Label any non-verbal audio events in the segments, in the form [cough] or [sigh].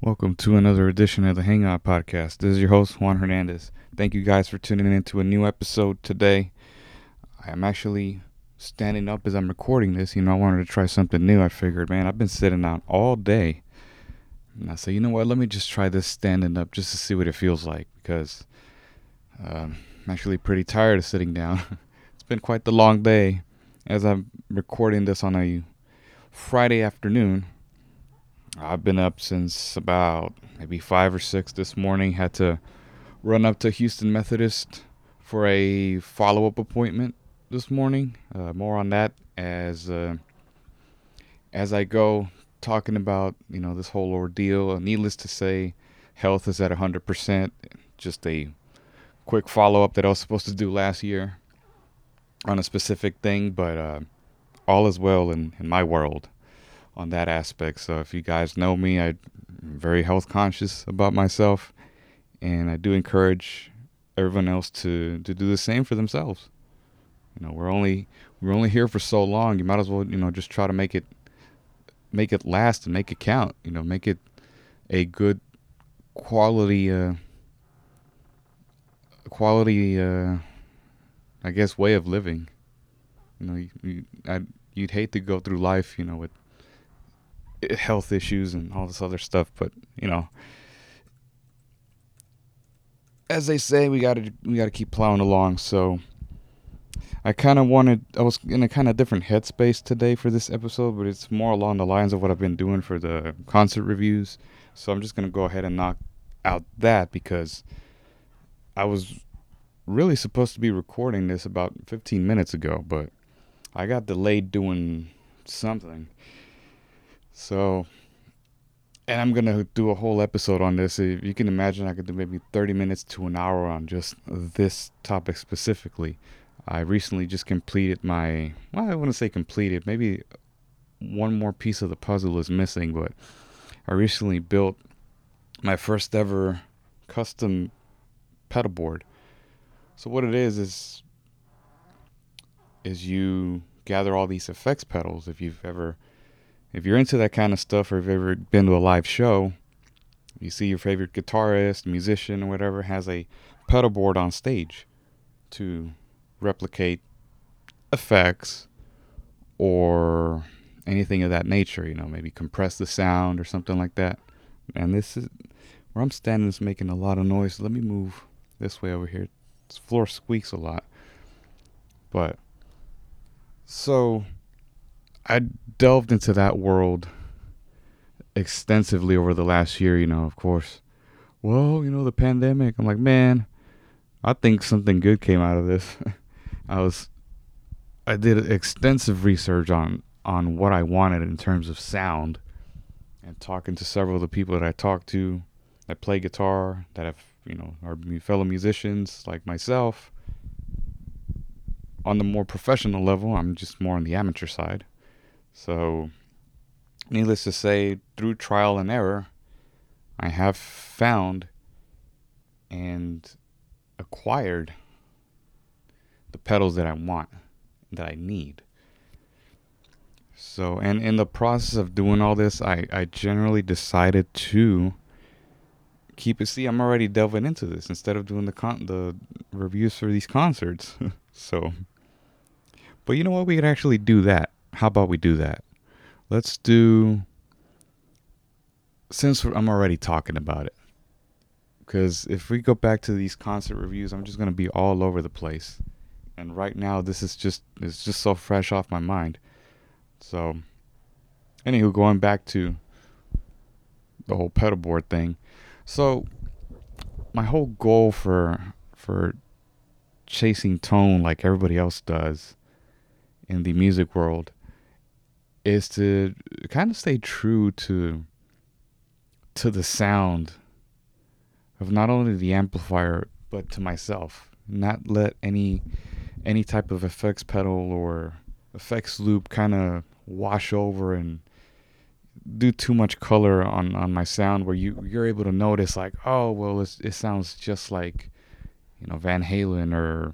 Welcome to another edition of the Hangout Podcast. This is your host, Juan Hernandez. Thank you guys for tuning in to a new episode today. I am actually standing up as I'm recording this. You know, I wanted to try something new. I figured, man, I've been sitting out all day. And I said, you know what, let me just try this standing up just to see what it feels like because um, I'm actually pretty tired of sitting down. [laughs] it's been quite the long day as I'm recording this on a Friday afternoon. I've been up since about maybe five or six this morning. Had to run up to Houston Methodist for a follow up appointment this morning. Uh, more on that as uh, as I go talking about you know this whole ordeal. Uh, needless to say, health is at hundred percent. Just a quick follow up that I was supposed to do last year on a specific thing, but uh, all is well in, in my world on that aspect. So if you guys know me, I'm very health conscious about myself, and I do encourage everyone else to to do the same for themselves. You know, we're only we're only here for so long. You might as well you know just try to make it make it last and make it count. You know, make it a good quality uh, quality uh, I guess way of living. You know, you, you, I, you'd hate to go through life, you know, with health issues and all this other stuff, but you know, as they say, we gotta we gotta keep plowing along. So I kind of wanted I was in a kind of different headspace today for this episode, but it's more along the lines of what I've been doing for the concert reviews. So I'm just gonna go ahead and knock out that because I was really supposed to be recording this about 15 minutes ago, but I got delayed doing something. So, and I'm gonna do a whole episode on this. If you can imagine, I could do maybe 30 minutes to an hour on just this topic specifically. I recently just completed my, well, I wouldn't say completed, maybe one more piece of the puzzle is missing, but I recently built my first ever custom pedal board. So what it is is is you gather all these effects pedals if you've ever if you're into that kind of stuff or if you've ever been to a live show, you see your favorite guitarist, musician, or whatever has a pedal board on stage to replicate effects or anything of that nature, you know, maybe compress the sound or something like that. And this is where I'm standing is making a lot of noise. Let me move this way over here. This floor squeaks a lot. But so I delved into that world extensively over the last year, you know, of course. Well, you know, the pandemic. I'm like, man, I think something good came out of this. [laughs] I was I did extensive research on on what I wanted in terms of sound and talking to several of the people that I talked to that play guitar, that have, you know, are fellow musicians like myself. On the more professional level, I'm just more on the amateur side. So, needless to say, through trial and error, I have found and acquired the pedals that I want, that I need. So, and in the process of doing all this, I, I generally decided to keep it. See, I'm already delving into this instead of doing the con- the reviews for these concerts. [laughs] so, but you know what? We could actually do that how about we do that? Let's do, since I'm already talking about it, because if we go back to these concert reviews, I'm just to be all over the place. And right now, this is just, it's just so fresh off my mind. So, anywho, going back to the whole pedal board thing. So, my whole goal for, for chasing tone like everybody else does in the music world is to kind of stay true to to the sound of not only the amplifier but to myself. Not let any any type of effects pedal or effects loop kind of wash over and do too much color on on my sound where you you're able to notice like oh well it sounds just like you know Van Halen or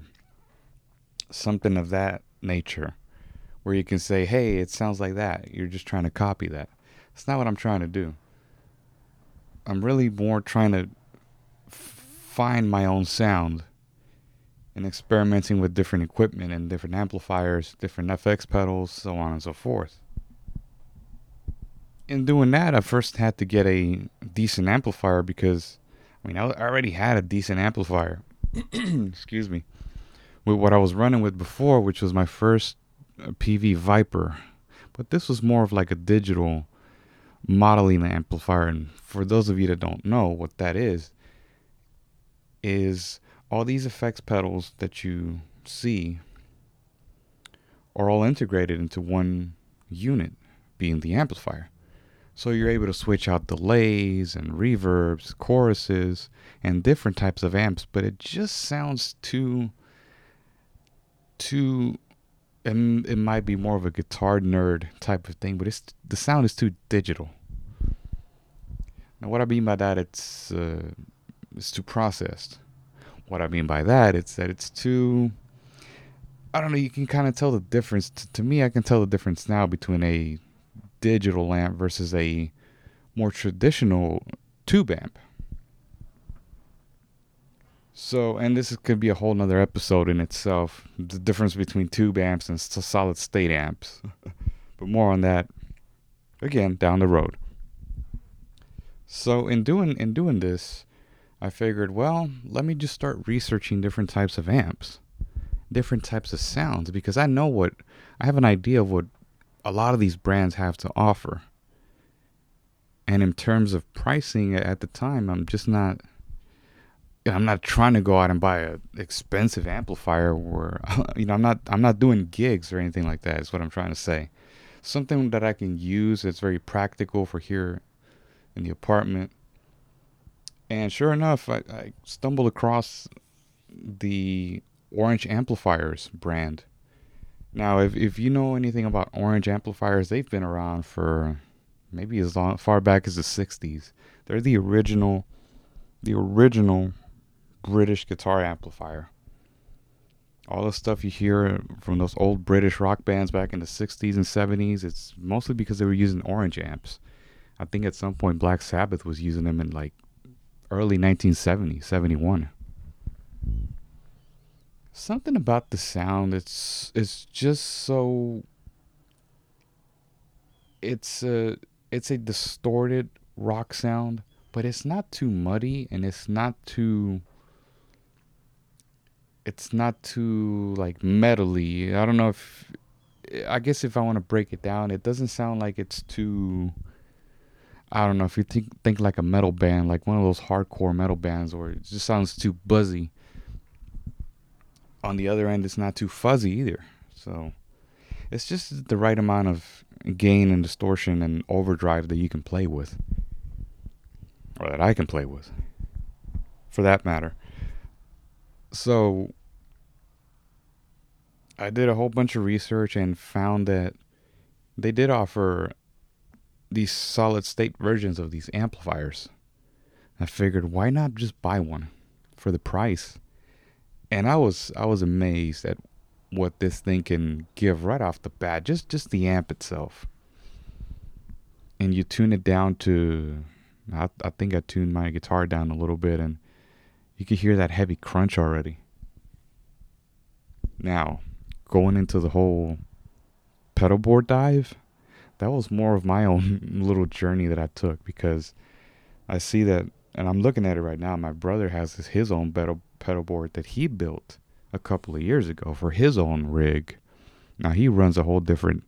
something of that nature where you can say, hey, it sounds like that. You're just trying to copy that. It's not what I'm trying to do. I'm really more trying to find my own sound and experimenting with different equipment and different amplifiers, different FX pedals, so on and so forth. In doing that, I first had to get a decent amplifier because, I mean, I already had a decent amplifier. [coughs] Excuse me. With what I was running with before, which was my first Peavey Vypyr. But this was more of like a digital modeling amplifier. And for those of you that don't know what that is, is all these effects pedals that you see are all integrated into one unit, being the amplifier. So you're able to switch out delays and reverbs, choruses, and different types of amps, but it just sounds too too and it might be more of a guitar nerd type of thing, but it's the sound is too digital. Now, what I mean by that, it's uh, it's too processed. What I mean by that, it's that it's too. I don't know. You can kind of tell the difference. T- to me, I can tell the difference now between a digital amp versus a more traditional tube amp. So, and this could be a whole nother episode in itself the difference between tube amps and solid state amps. [laughs] but more on that again down the road. So, in doing in doing this, I figured, well, let me just start researching different types of amps, different types of sounds, because I know what, I have an idea of what a lot of these brands have to offer. And in terms of pricing at the time, I'm just not, I'm not trying to go out and buy an expensive amplifier where, [laughs] you know, I'm not, I'm not doing gigs or anything like that, is what I'm trying to say. Something that I can use that's very practical for here in the apartment and sure enough, I, I stumbled across the Orange Amplifiers brand. Now, if, if you know anything about Orange Amplifiers, they've been around for maybe as long, far back as the 60s. They're the original, the original British guitar amplifier. All the stuff you hear from those old British rock bands back in the 60s and 70s, it's mostly because they were using orange amps. I think at some point Black Sabbath was using them in like early 1970, 71. Something about the sound, it's it's just so it's a it's a distorted rock sound, but it's not too muddy and it's not too it's not too like metally. I don't know if I guess if I want to break it down, it doesn't sound like it's too I don't know if you think think like a metal band, like one of those hardcore metal bands, or it just sounds too buzzy. On the other end, it's not too fuzzy either. So it's just the right amount of gain and distortion and overdrive that you can play with, or that I can play with, for that matter. So I did a whole bunch of research and found that they did offer these solid state versions of these amplifiers. I figured why not just buy one for the price? And I was I was amazed at what this thing can give right off the bat, just just the amp itself. And you tune it down to I, I think I tuned my guitar down a little bit and you can hear that heavy crunch already. Now, going into the whole pedal board dive, that was more of my [laughs] own little journey that I took because I see that, and I'm looking at it right now. My brother has his, his own pedal, pedal board that he built a couple of years ago for his own rig. Now he runs a whole different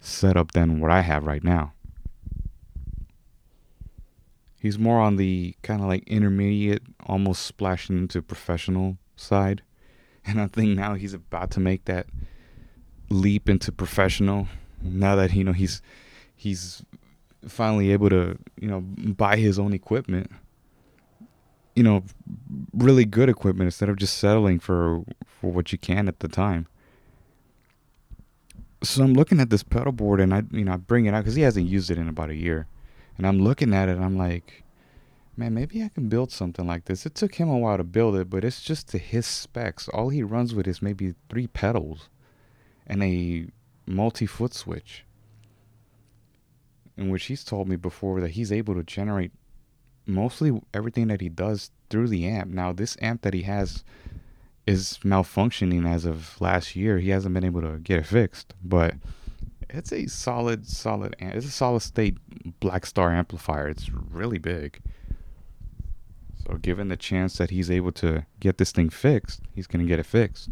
setup than what I have right now. He's more on the kind of like intermediate, almost splashing into professional side. And I think now he's about to make that leap into professional. Now that you know he's he's finally able to you know buy his own equipment you know really good equipment instead of just settling for for what you can at the time. So i'm looking at this pedal board and i you know i bring it out because he hasn't used it in about a year and i'm looking at it i'm like man maybe i can build something like this it took him a while to build it but it's just to his specs all he runs with is maybe three pedals and a multi foot switch, in which he's told me before that he's able to generate mostly everything that he does through the amp. Now, this amp that he has is malfunctioning as of last year. He hasn't been able to get it fixed, but it's a solid, solid. It's a solid state Blackstar amplifier. It's really big. So, given the chance that he's able to get this thing fixed, he's gonna get it fixed.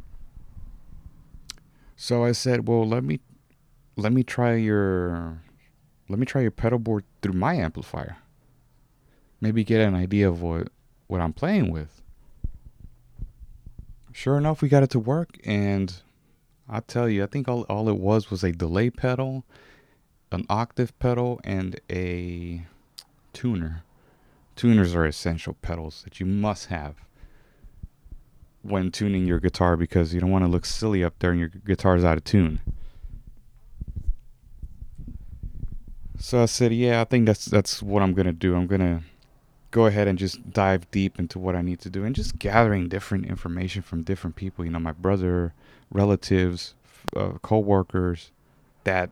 So I said, well, let me let me try your let me try your pedal board through my amplifier. Maybe get an idea of what what I'm playing with. Sure enough, we got it to work, and I'll tell you, I think all all it was was a delay pedal, an octave pedal, and a tuner. Tuners are essential pedals that you must have when tuning your guitar because you don't want to look silly up there and your guitar's out of tune. So I said, yeah, I think that's that's what I'm gonna do. I'm gonna go ahead and just dive deep into what I need to do and just gathering different information from different people. You know, my brother, relatives, uh, co-workers that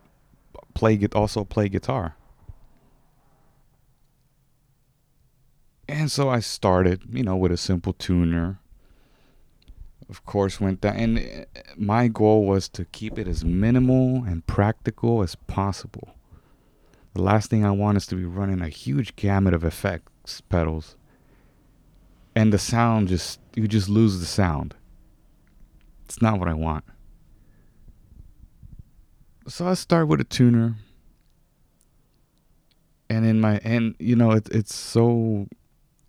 play also play guitar. And so I started, you know, with a simple tuner of course, went down. And uh, my goal was to keep it as minimal and practical as possible. The last thing I want is to be running a huge gamut of effects pedals. And the sound just, you just lose the sound. It's not what I want. So I start with a tuner. And in my, and you know, it, it's so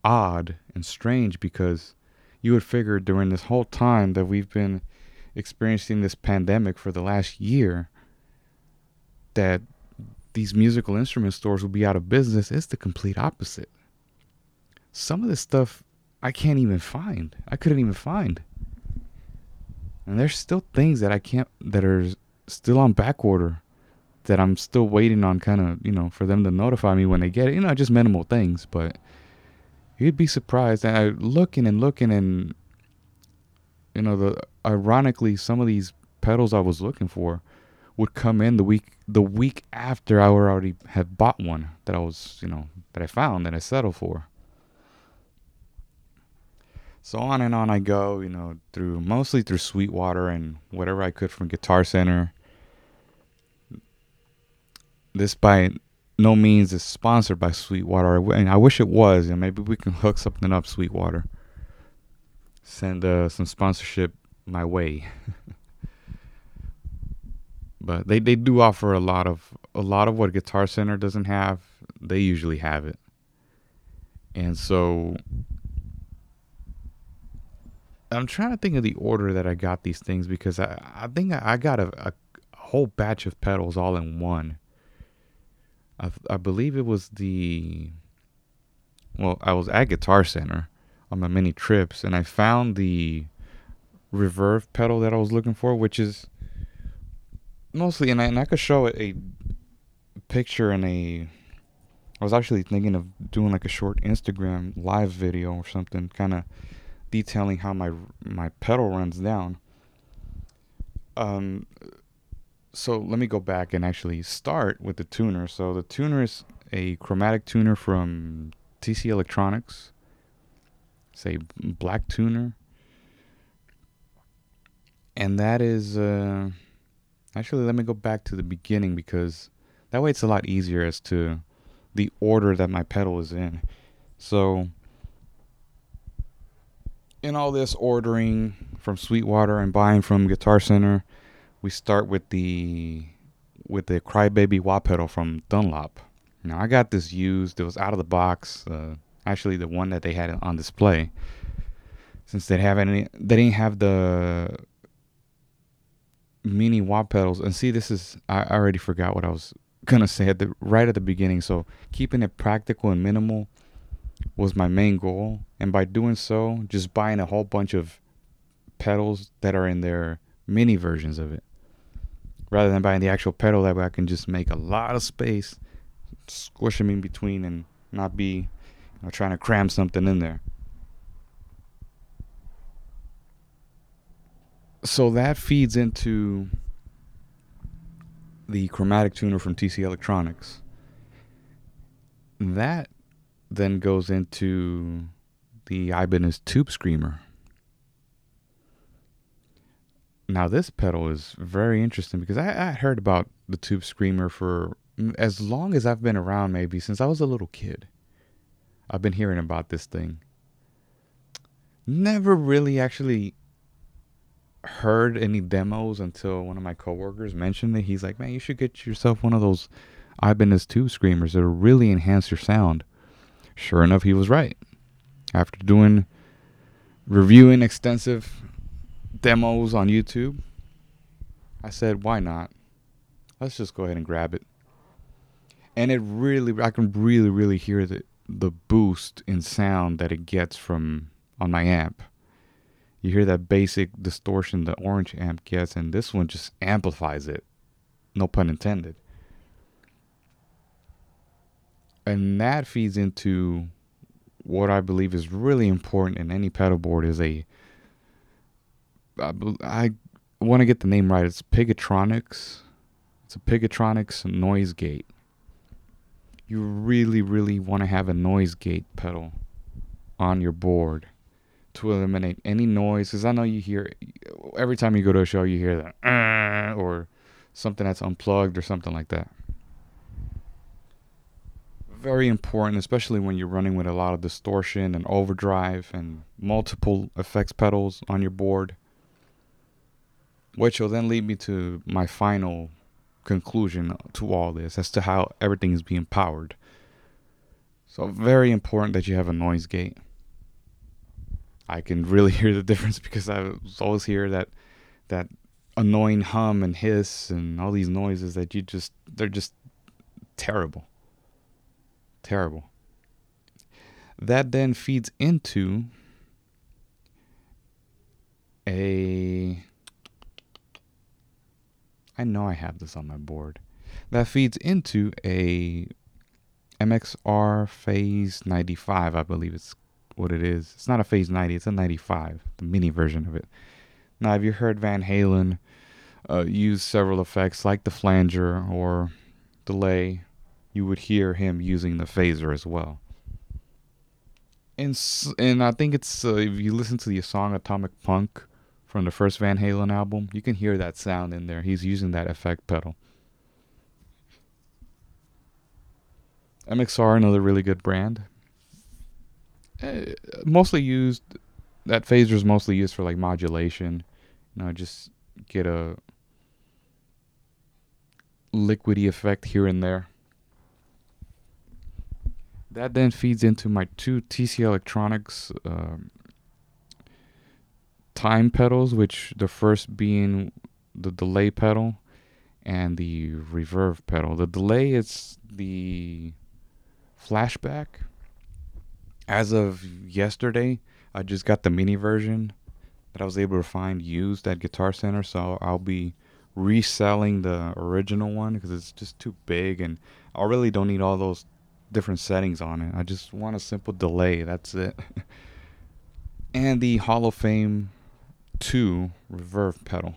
odd and strange because you would figure during this whole time that we've been experiencing this pandemic for the last year that these musical instrument stores will be out of business. It's the complete opposite. Some of this stuff I can't even find. I couldn't even find. And there's still things that I can't that are still on back order that I'm still waiting on kind of, you know, for them to notify me when they get it. You know, just minimal things, but you'd be surprised. And I looking and looking and you know the ironically some of these pedals I was looking for would come in the week the week after I already had bought one that I was you know that I found that I settled for. So on and on I go, you know, through mostly through Sweetwater and whatever I could from Guitar Center. This by no means is sponsored by Sweetwater, and I wish it was. And maybe we can hook something up, Sweetwater. Send uh, some sponsorship my way. [laughs] but they, they do offer a lot of a lot of what Guitar Center doesn't have. They usually have it, and so I'm trying to think of the order that I got these things because I I think I got a, a whole batch of pedals all in one I, I believe it was the well, I was at Guitar Center on my many trips, and I found the reverb pedal that I was looking for, which is mostly, and I, and I could show a picture and a. I was actually thinking of doing like a short Instagram live video or something, kind of detailing how my my pedal runs down. Um, so let me go back and actually start with the tuner. So the tuner is a chromatic tuner from TC Electronics. Say black tuner. And that is uh, actually let me go back to the beginning because that way it's a lot easier as to the order that my pedal is in. So in all this ordering from Sweetwater and buying from Guitar Center, we start with the with the Crybaby wah pedal from Dunlop. Now I got this used. It was out of the box. Uh, actually, the one that they had on display. Since they have any, they didn't have the mini wah pedals. And see, this is I already forgot what I was [laughs] gonna say at the right at the beginning. So keeping it practical and minimal was my main goal. And by doing so, just buying a whole bunch of pedals that are in their mini versions of it rather than buying the actual pedal that way I can just make a lot of space, squish them in between, and not be you know, trying to cram something in there. So that feeds into the chromatic tuner from TC Electronics. That then goes into the Ibanez Tube Screamer. Now this pedal is very interesting because I, I heard about the Tube Screamer for as long as I've been around, maybe since I was a little kid. I've been hearing about this thing. Never really actually heard any demos until one of my coworkers mentioned it. He's like, "Man, you should get yourself one of those Ibanez Tube Screamers. It'll really enhance your sound." Sure enough, he was right. After doing reviewing extensive demos on YouTube, I said, "Why not? Let's just go ahead and grab it." And it really, I can really, really hear the the boost in sound that it gets from on my amp. You hear that basic distortion the orange amp gets, and this one just amplifies it. No pun intended. And that feeds into what I believe is really important in any pedal board is a I, I want to get the name right. It's Pigtronix. It's a Pigtronix noise gate. You really, really want to have a noise gate pedal on your board to eliminate any noise. Because I know you hear every time you go to a show, you hear that uh, or something that's unplugged or something like that. Very important, especially when you're running with a lot of distortion and overdrive and multiple effects pedals on your board. Which will then lead me to my final conclusion to all this as to how everything is being powered. So, very important that you have a noise gate. I can really [laughs] hear the difference because I always hear that that annoying hum and hiss and all these noises that you just they're just terrible. Terrible. That then feeds into a I know I have this on my board. That feeds into a MXR Phase 95, I believe it's what it is. It's not a Phase 90, it's a 95, the mini version of it. Now, have you heard Van Halen uh, use several effects like the flanger or delay? You would hear him using the phaser as well. And, and I think it's, uh, if you listen to the song Atomic Punk, from the first Van Halen album. You can hear that sound in there. He's using that effect pedal. MXR, another really good brand. Uh, mostly used, that phaser is mostly used for like modulation. You know, just get a liquidy effect here and there. That then feeds into my two TC Electronics um, time pedals, which the first being the delay pedal and the reverb pedal. The delay is the flashback. As of yesterday, I just got the mini version that I was able to find used at Guitar Center, so I'll be reselling the original one because it's just too big and I really don't need all those different settings on it. I just want a simple delay, that's it. [laughs] and the Hall of Fame 2 reverb pedal.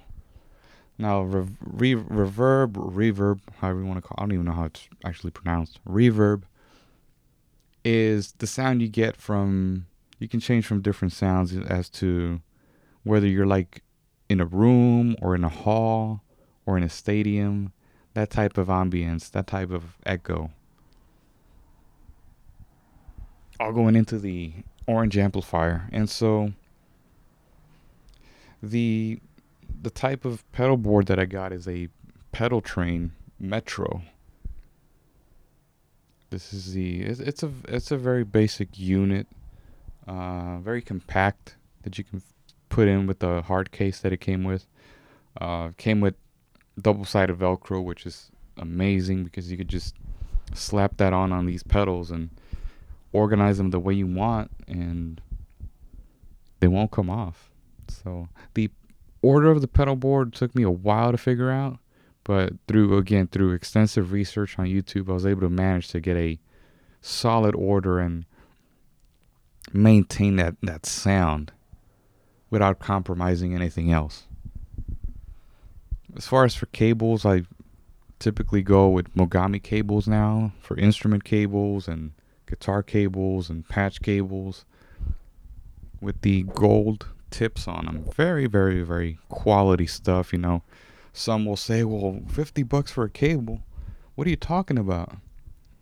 Now, re- re- reverb, reverb, however you want to call it, I don't even know how it's actually pronounced. Reverb is the sound you get from, you can change from different sounds as to whether you're like in a room or in a hall or in a stadium, that type of ambience, that type of echo. All going into the orange amplifier. And so the the type of pedal board that I got is a Pedaltrain Metro. This is the it's, it's a it's a very basic unit, uh, very compact that you can put in with the hard case that it came with. Uh, came with double-sided Velcro, which is amazing because you could just slap that on on these pedals and organize them the way you want, and they won't come off. So the order of the pedal board took me a while to figure out, but through again through extensive research on YouTube, I was able to manage to get a solid order and maintain that that sound without compromising anything else. As far as for cables, I typically go with Mogami cables now for instrument cables and guitar cables and patch cables with the gold tips on them. Very, very, very quality stuff, you know. Some will say, well, 50 bucks for a cable. What are you talking about?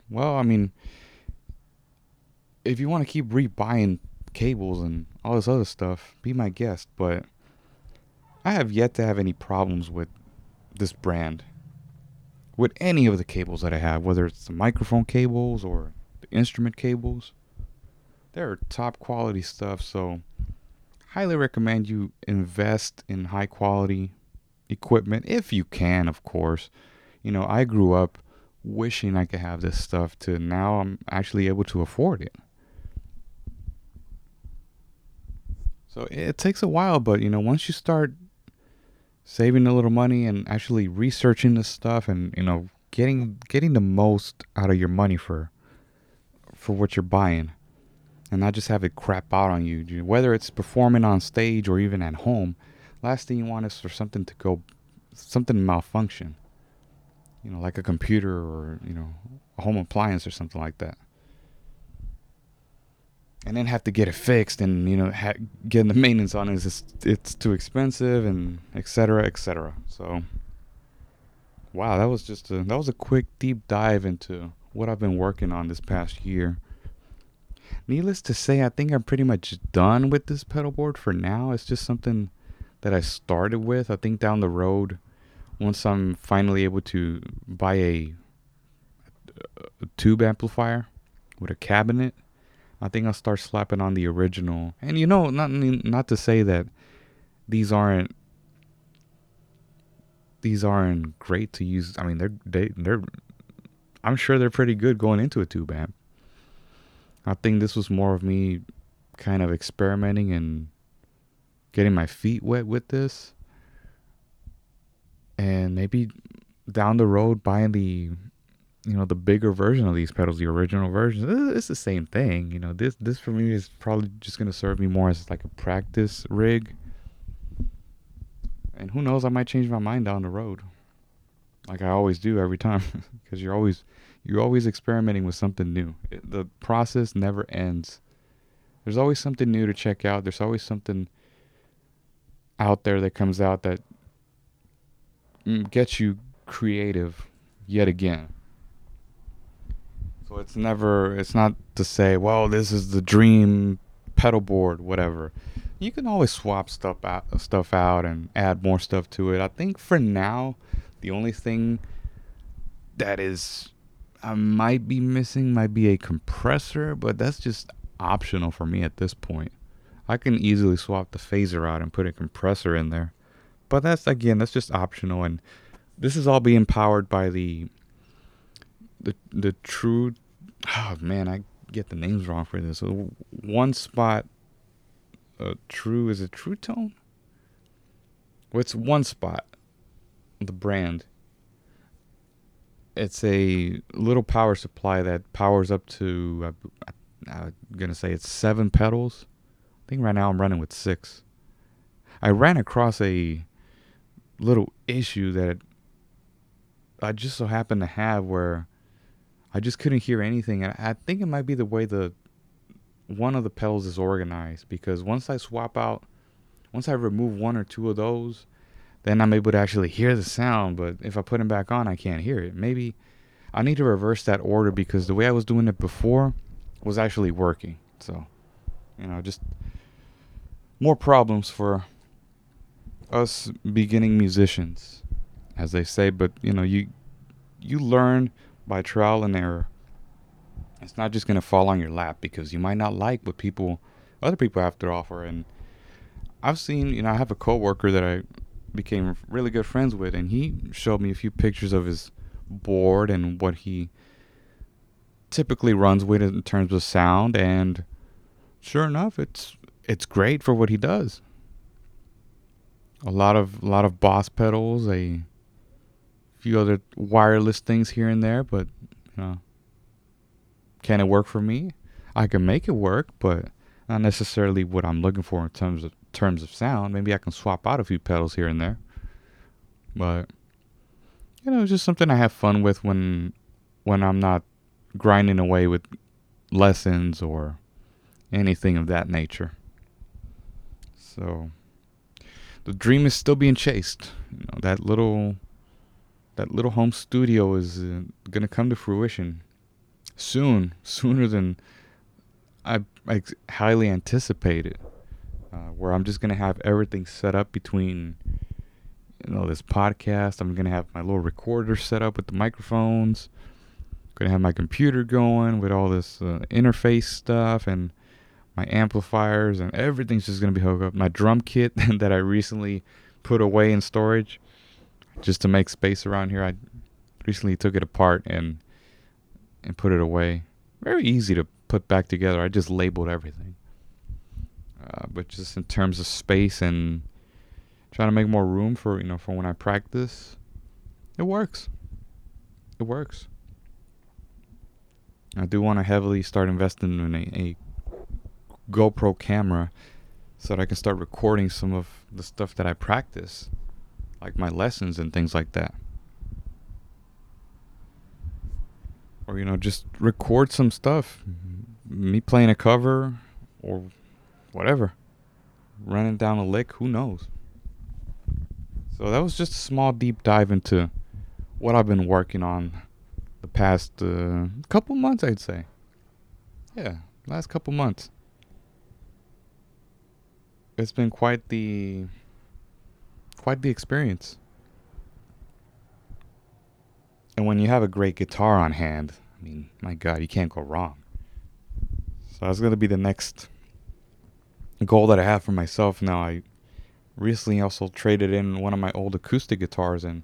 Well, I mean, if you want to keep rebuying cables and all this other stuff, be my guest. But I have yet to have any problems with this brand. With any of the cables that I have, whether it's the microphone cables or the instrument cables, they're top quality stuff. So, highly recommend you invest in high quality equipment if you can, of course. You know, I grew up wishing I could have this stuff to now I'm actually able to afford it. So it takes a while, but you know, once you start saving a little money and actually researching this stuff and you know, getting getting the most out of your money for for what you're buying and not just have it crap out on you, whether it's performing on stage or even at home. Last thing you want is for something to go something to malfunction. You know, like a computer or, you know, a home appliance or something like that and then have to get it fixed and you know ha- getting the maintenance on it is just, it's too expensive and etc etc so wow that was just a that was a quick deep dive into what i've been working on this past year needless to say i think i'm pretty much done with this pedal board for now it's just something that i started with i think down the road once i'm finally able to buy a, a tube amplifier with a cabinet I think I'll start slapping on the original. And you know, not not to say that these aren't these aren't great to use. I mean, they're they they're I'm sure they're pretty good going into a tube amp. I think this was more of me kind of experimenting and getting my feet wet with this. And maybe down the road buying the you know the bigger version of these pedals, the original versions. It's the same thing. You know this this for me is probably just gonna serve me more as like a practice rig. And who knows, I might change my mind down the road, like I always do every time, [laughs] because you're always you're always experimenting with something new. The process never ends. There's always something new to check out. There's always something out there that comes out that mm, gets you creative yet again. So it's never, it's not to say, well, this is the dream pedal board, whatever. You can always swap stuff out, stuff out and add more stuff to it. I think for now, the only thing that is I might be missing might be a compressor, but that's just optional for me at this point. I can easily swap the phaser out and put a compressor in there. But that's again, that's just optional and this is all being powered by the the the true oh man, I get the names wrong for this. One spot, uh, true is it True Tone? What's one spot? The brand. It's a little power supply that powers up to. Uh, I'm gonna say it's seven pedals. I think right now I'm running with six. I ran across a little issue that I just so happened to have where I just couldn't hear anything. And I think it might be the way the one of the pedals is organized because once I swap out, once I remove one or two of those, then I'm able to actually hear the sound. But if I put them back on, I can't hear it. Maybe I need to reverse that order because the way I was doing it before was actually working. So, you know, just more problems for us beginning musicians, as they say. But you know, you you learn by trial and error. It's not just to fall on your lap because you might not like what people, other people have to offer. And I've seen, you know, I have a coworker that I became really good friends with, and he showed me a few pictures of his board and what he typically runs with in terms of sound. And sure enough, it's it's great for what he does. A lot of a lot of boss pedals, a few other wireless things here and there, but you know, can it work for me? I can make it work, but not necessarily what I'm looking for in terms of terms of sound. Maybe I can swap out a few pedals here and there, but you know, it's just something I have fun with when when I'm not grinding away with lessons or anything of that nature. So the dream is still being chased. You know, that little that little home studio is uh, going to come to fruition soon, [laughs] sooner than I, I highly anticipated. Uh, where I'm just to have everything set up between you know this podcast. I'm to have my little recorder set up with the microphones. I'm to have my computer going with all this uh, interface stuff and my amplifiers and everything's just to be hooked up. My drum kit [laughs] that I recently put away in storage just to make space around here. I recently took it apart and and put it away. Very easy to put back together. I just labeled everything. Uh, but just in terms of space and trying to make more room for you know for when I practice, it works. It works. I do want to heavily start investing in a, a GoPro camera so that I can start recording some of the stuff that I practice like my lessons and things like that. Or, you know, just record some stuff. Me playing a cover or whatever. Running down a lick, who knows? So that was just a small deep dive into what I've been working on the past uh, couple months, I'd say. Yeah, last couple months. It's been quite the quite the experience. And when you have a great guitar on hand, I mean, my God, you can't go wrong. So that's going to be the next goal that I have for myself. Now, I recently also traded in one of my old acoustic guitars and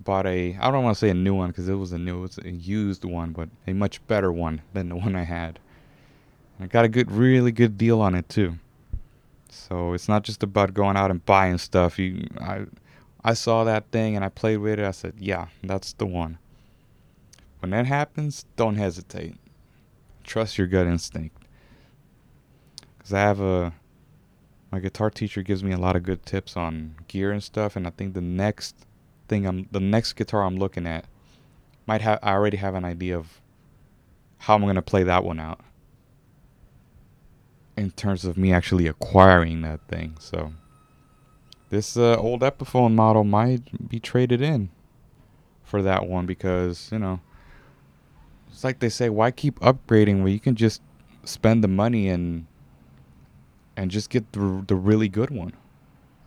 bought a, I don't want to say a new one because it was a new, it was a used one, but a much better one than the one I had. I got a good, really good deal on it too. So it's not just about going out and buying stuff. You, I, I saw that thing and I played with it. I said, yeah, that's the one. When that happens, don't hesitate. Trust your gut instinct. Cause I have a, my guitar teacher gives me a lot of good tips on gear and stuff, and I think the next thing I'm, the next guitar I'm looking at, might have I already have an idea of how I'm gonna play that one out in terms of me actually acquiring that thing. So this uh, old Epiphone model might be traded in for that one because you know it's like they say, why keep upgrading when you can just spend the money and and just get the the really good one.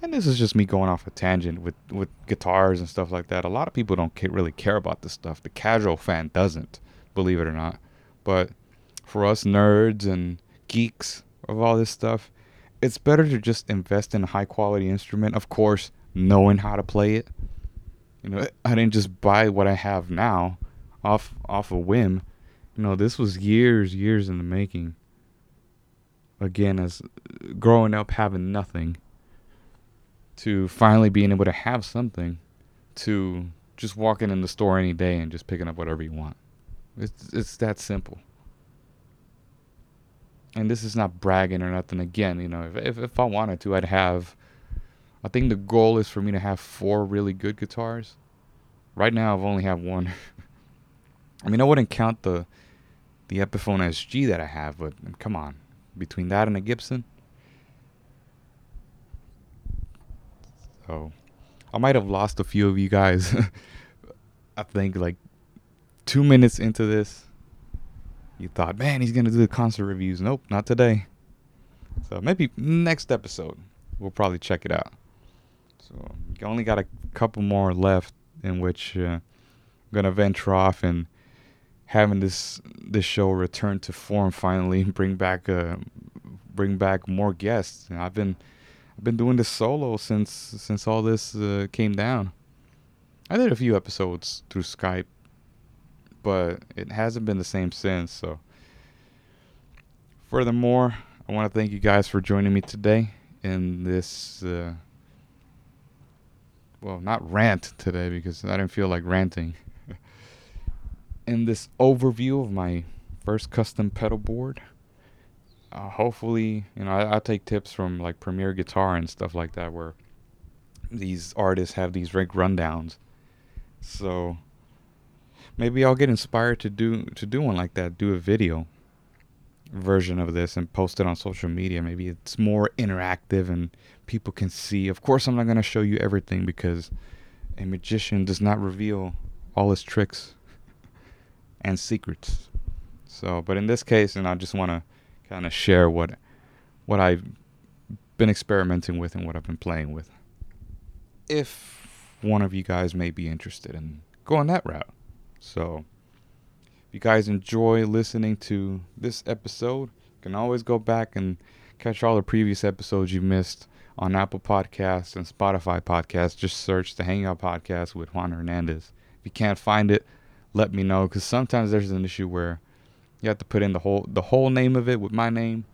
And this is just me going off a tangent with with guitars and stuff like that. A lot of people don't ca- really care about this stuff. The casual fan doesn't, believe it or not. But for us nerds and geeks, of all this stuff, it's better to just invest in a high quality instrument. Of course, knowing how to play it. You know, I didn't just buy what I have now off off a whim. You know, this was years, years in the making. Again, as growing up having nothing to finally being able to have something to just walking in the store any day and just picking up whatever you want. It's it's that simple and this is not bragging or nothing. Again, you know, if, if if I wanted to, I'd have. I think the goal is for me to have four really good guitars. Right now, I've only have one. [laughs] I mean, I wouldn't count the the Epiphone SG that I have, but come on, between that and a Gibson. So, I might have lost a few of you guys. [laughs] I think like two minutes into this you thought, man, he's gonna do the concert reviews. Nope, not today. So maybe next episode we'll probably check it out. So you only got a couple more left in which uh, I'm gonna venture off and having this this show return to form finally, bring back uh, bring back more guests. You know, I've been I've been doing this solo since since all this uh, came down. I did a few episodes through Skype but it hasn't been the same since. So, furthermore, I want to thank you guys for joining me today in this, uh, well, not rant today because I didn't feel like ranting. In this overview of my first custom pedal board. Uh, hopefully, you know, I, I take tips from like Premier Guitar and stuff like that, where these artists have these rig rundowns. So maybe I'll get inspired to do to do one like that, do a video. version of this and post it on social media. Maybe it's more interactive and people can see. Of course, I'm not going to show you everything because a magician does not reveal all his tricks and secrets. So, but in this case, and I just want to kind of share what what I've been experimenting with and what I've been playing with. If one of you guys may be interested in going that route. So, if you guys enjoy listening to this episode, you can always go back and catch all the previous episodes you missed on Apple Podcasts and Spotify Podcasts. Just search the Hangout Podcast with Juan Hernandez. If you can't find it, let me know because sometimes there's an issue where you have to put in the whole the whole name of it with my name.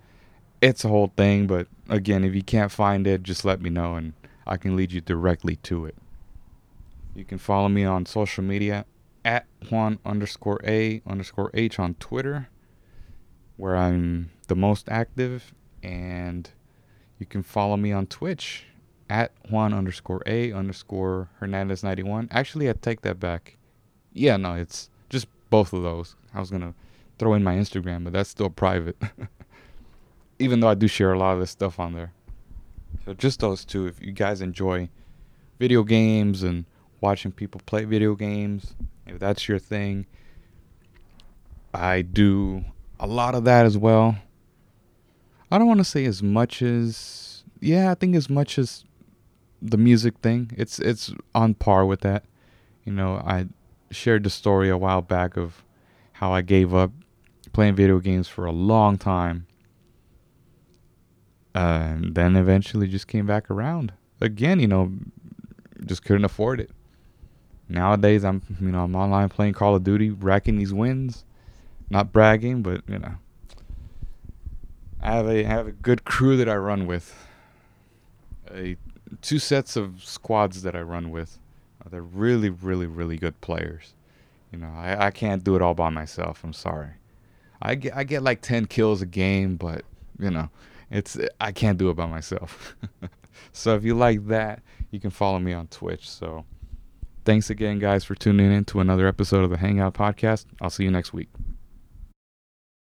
It's a whole thing, but again, if you can't find it, just let me know and I can lead you directly to it. You can follow me on social media at Juan underscore A underscore H on Twitter, where I'm the most active, and you can follow me on Twitch at Juan underscore A underscore Hernandez 91. Actually, I take that back. Yeah, no, it's just both of those. I was to throw in my Instagram, but that's still private. [laughs] Even though I do share a lot of this stuff on there. So just those two. If you guys enjoy video games and watching people play video games, if that's your thing. I do a lot of that as well. I don't want to say as much as yeah, I think as much as the music thing. It's it's on par with that. You know, I shared the story a while back of how I gave up playing video games for a long time. Uh, and then eventually just came back around. Again, you know, just couldn't afford it. Nowadays, I'm you know I'm online playing Call of Duty, racking these wins. Not bragging, but you know, I have a I have a good crew that I run with. A two sets of squads that I run with. They're really, really, really good players. You know, I, I can't do it all by myself. I'm sorry. I get I get like ten kills a game, but you know, it's I can't do it by myself. [laughs] so if you like that, you can follow me on Twitch. So Thanks again, guys, for tuning in to another episode of the Hangout Podcast. I'll see you next week.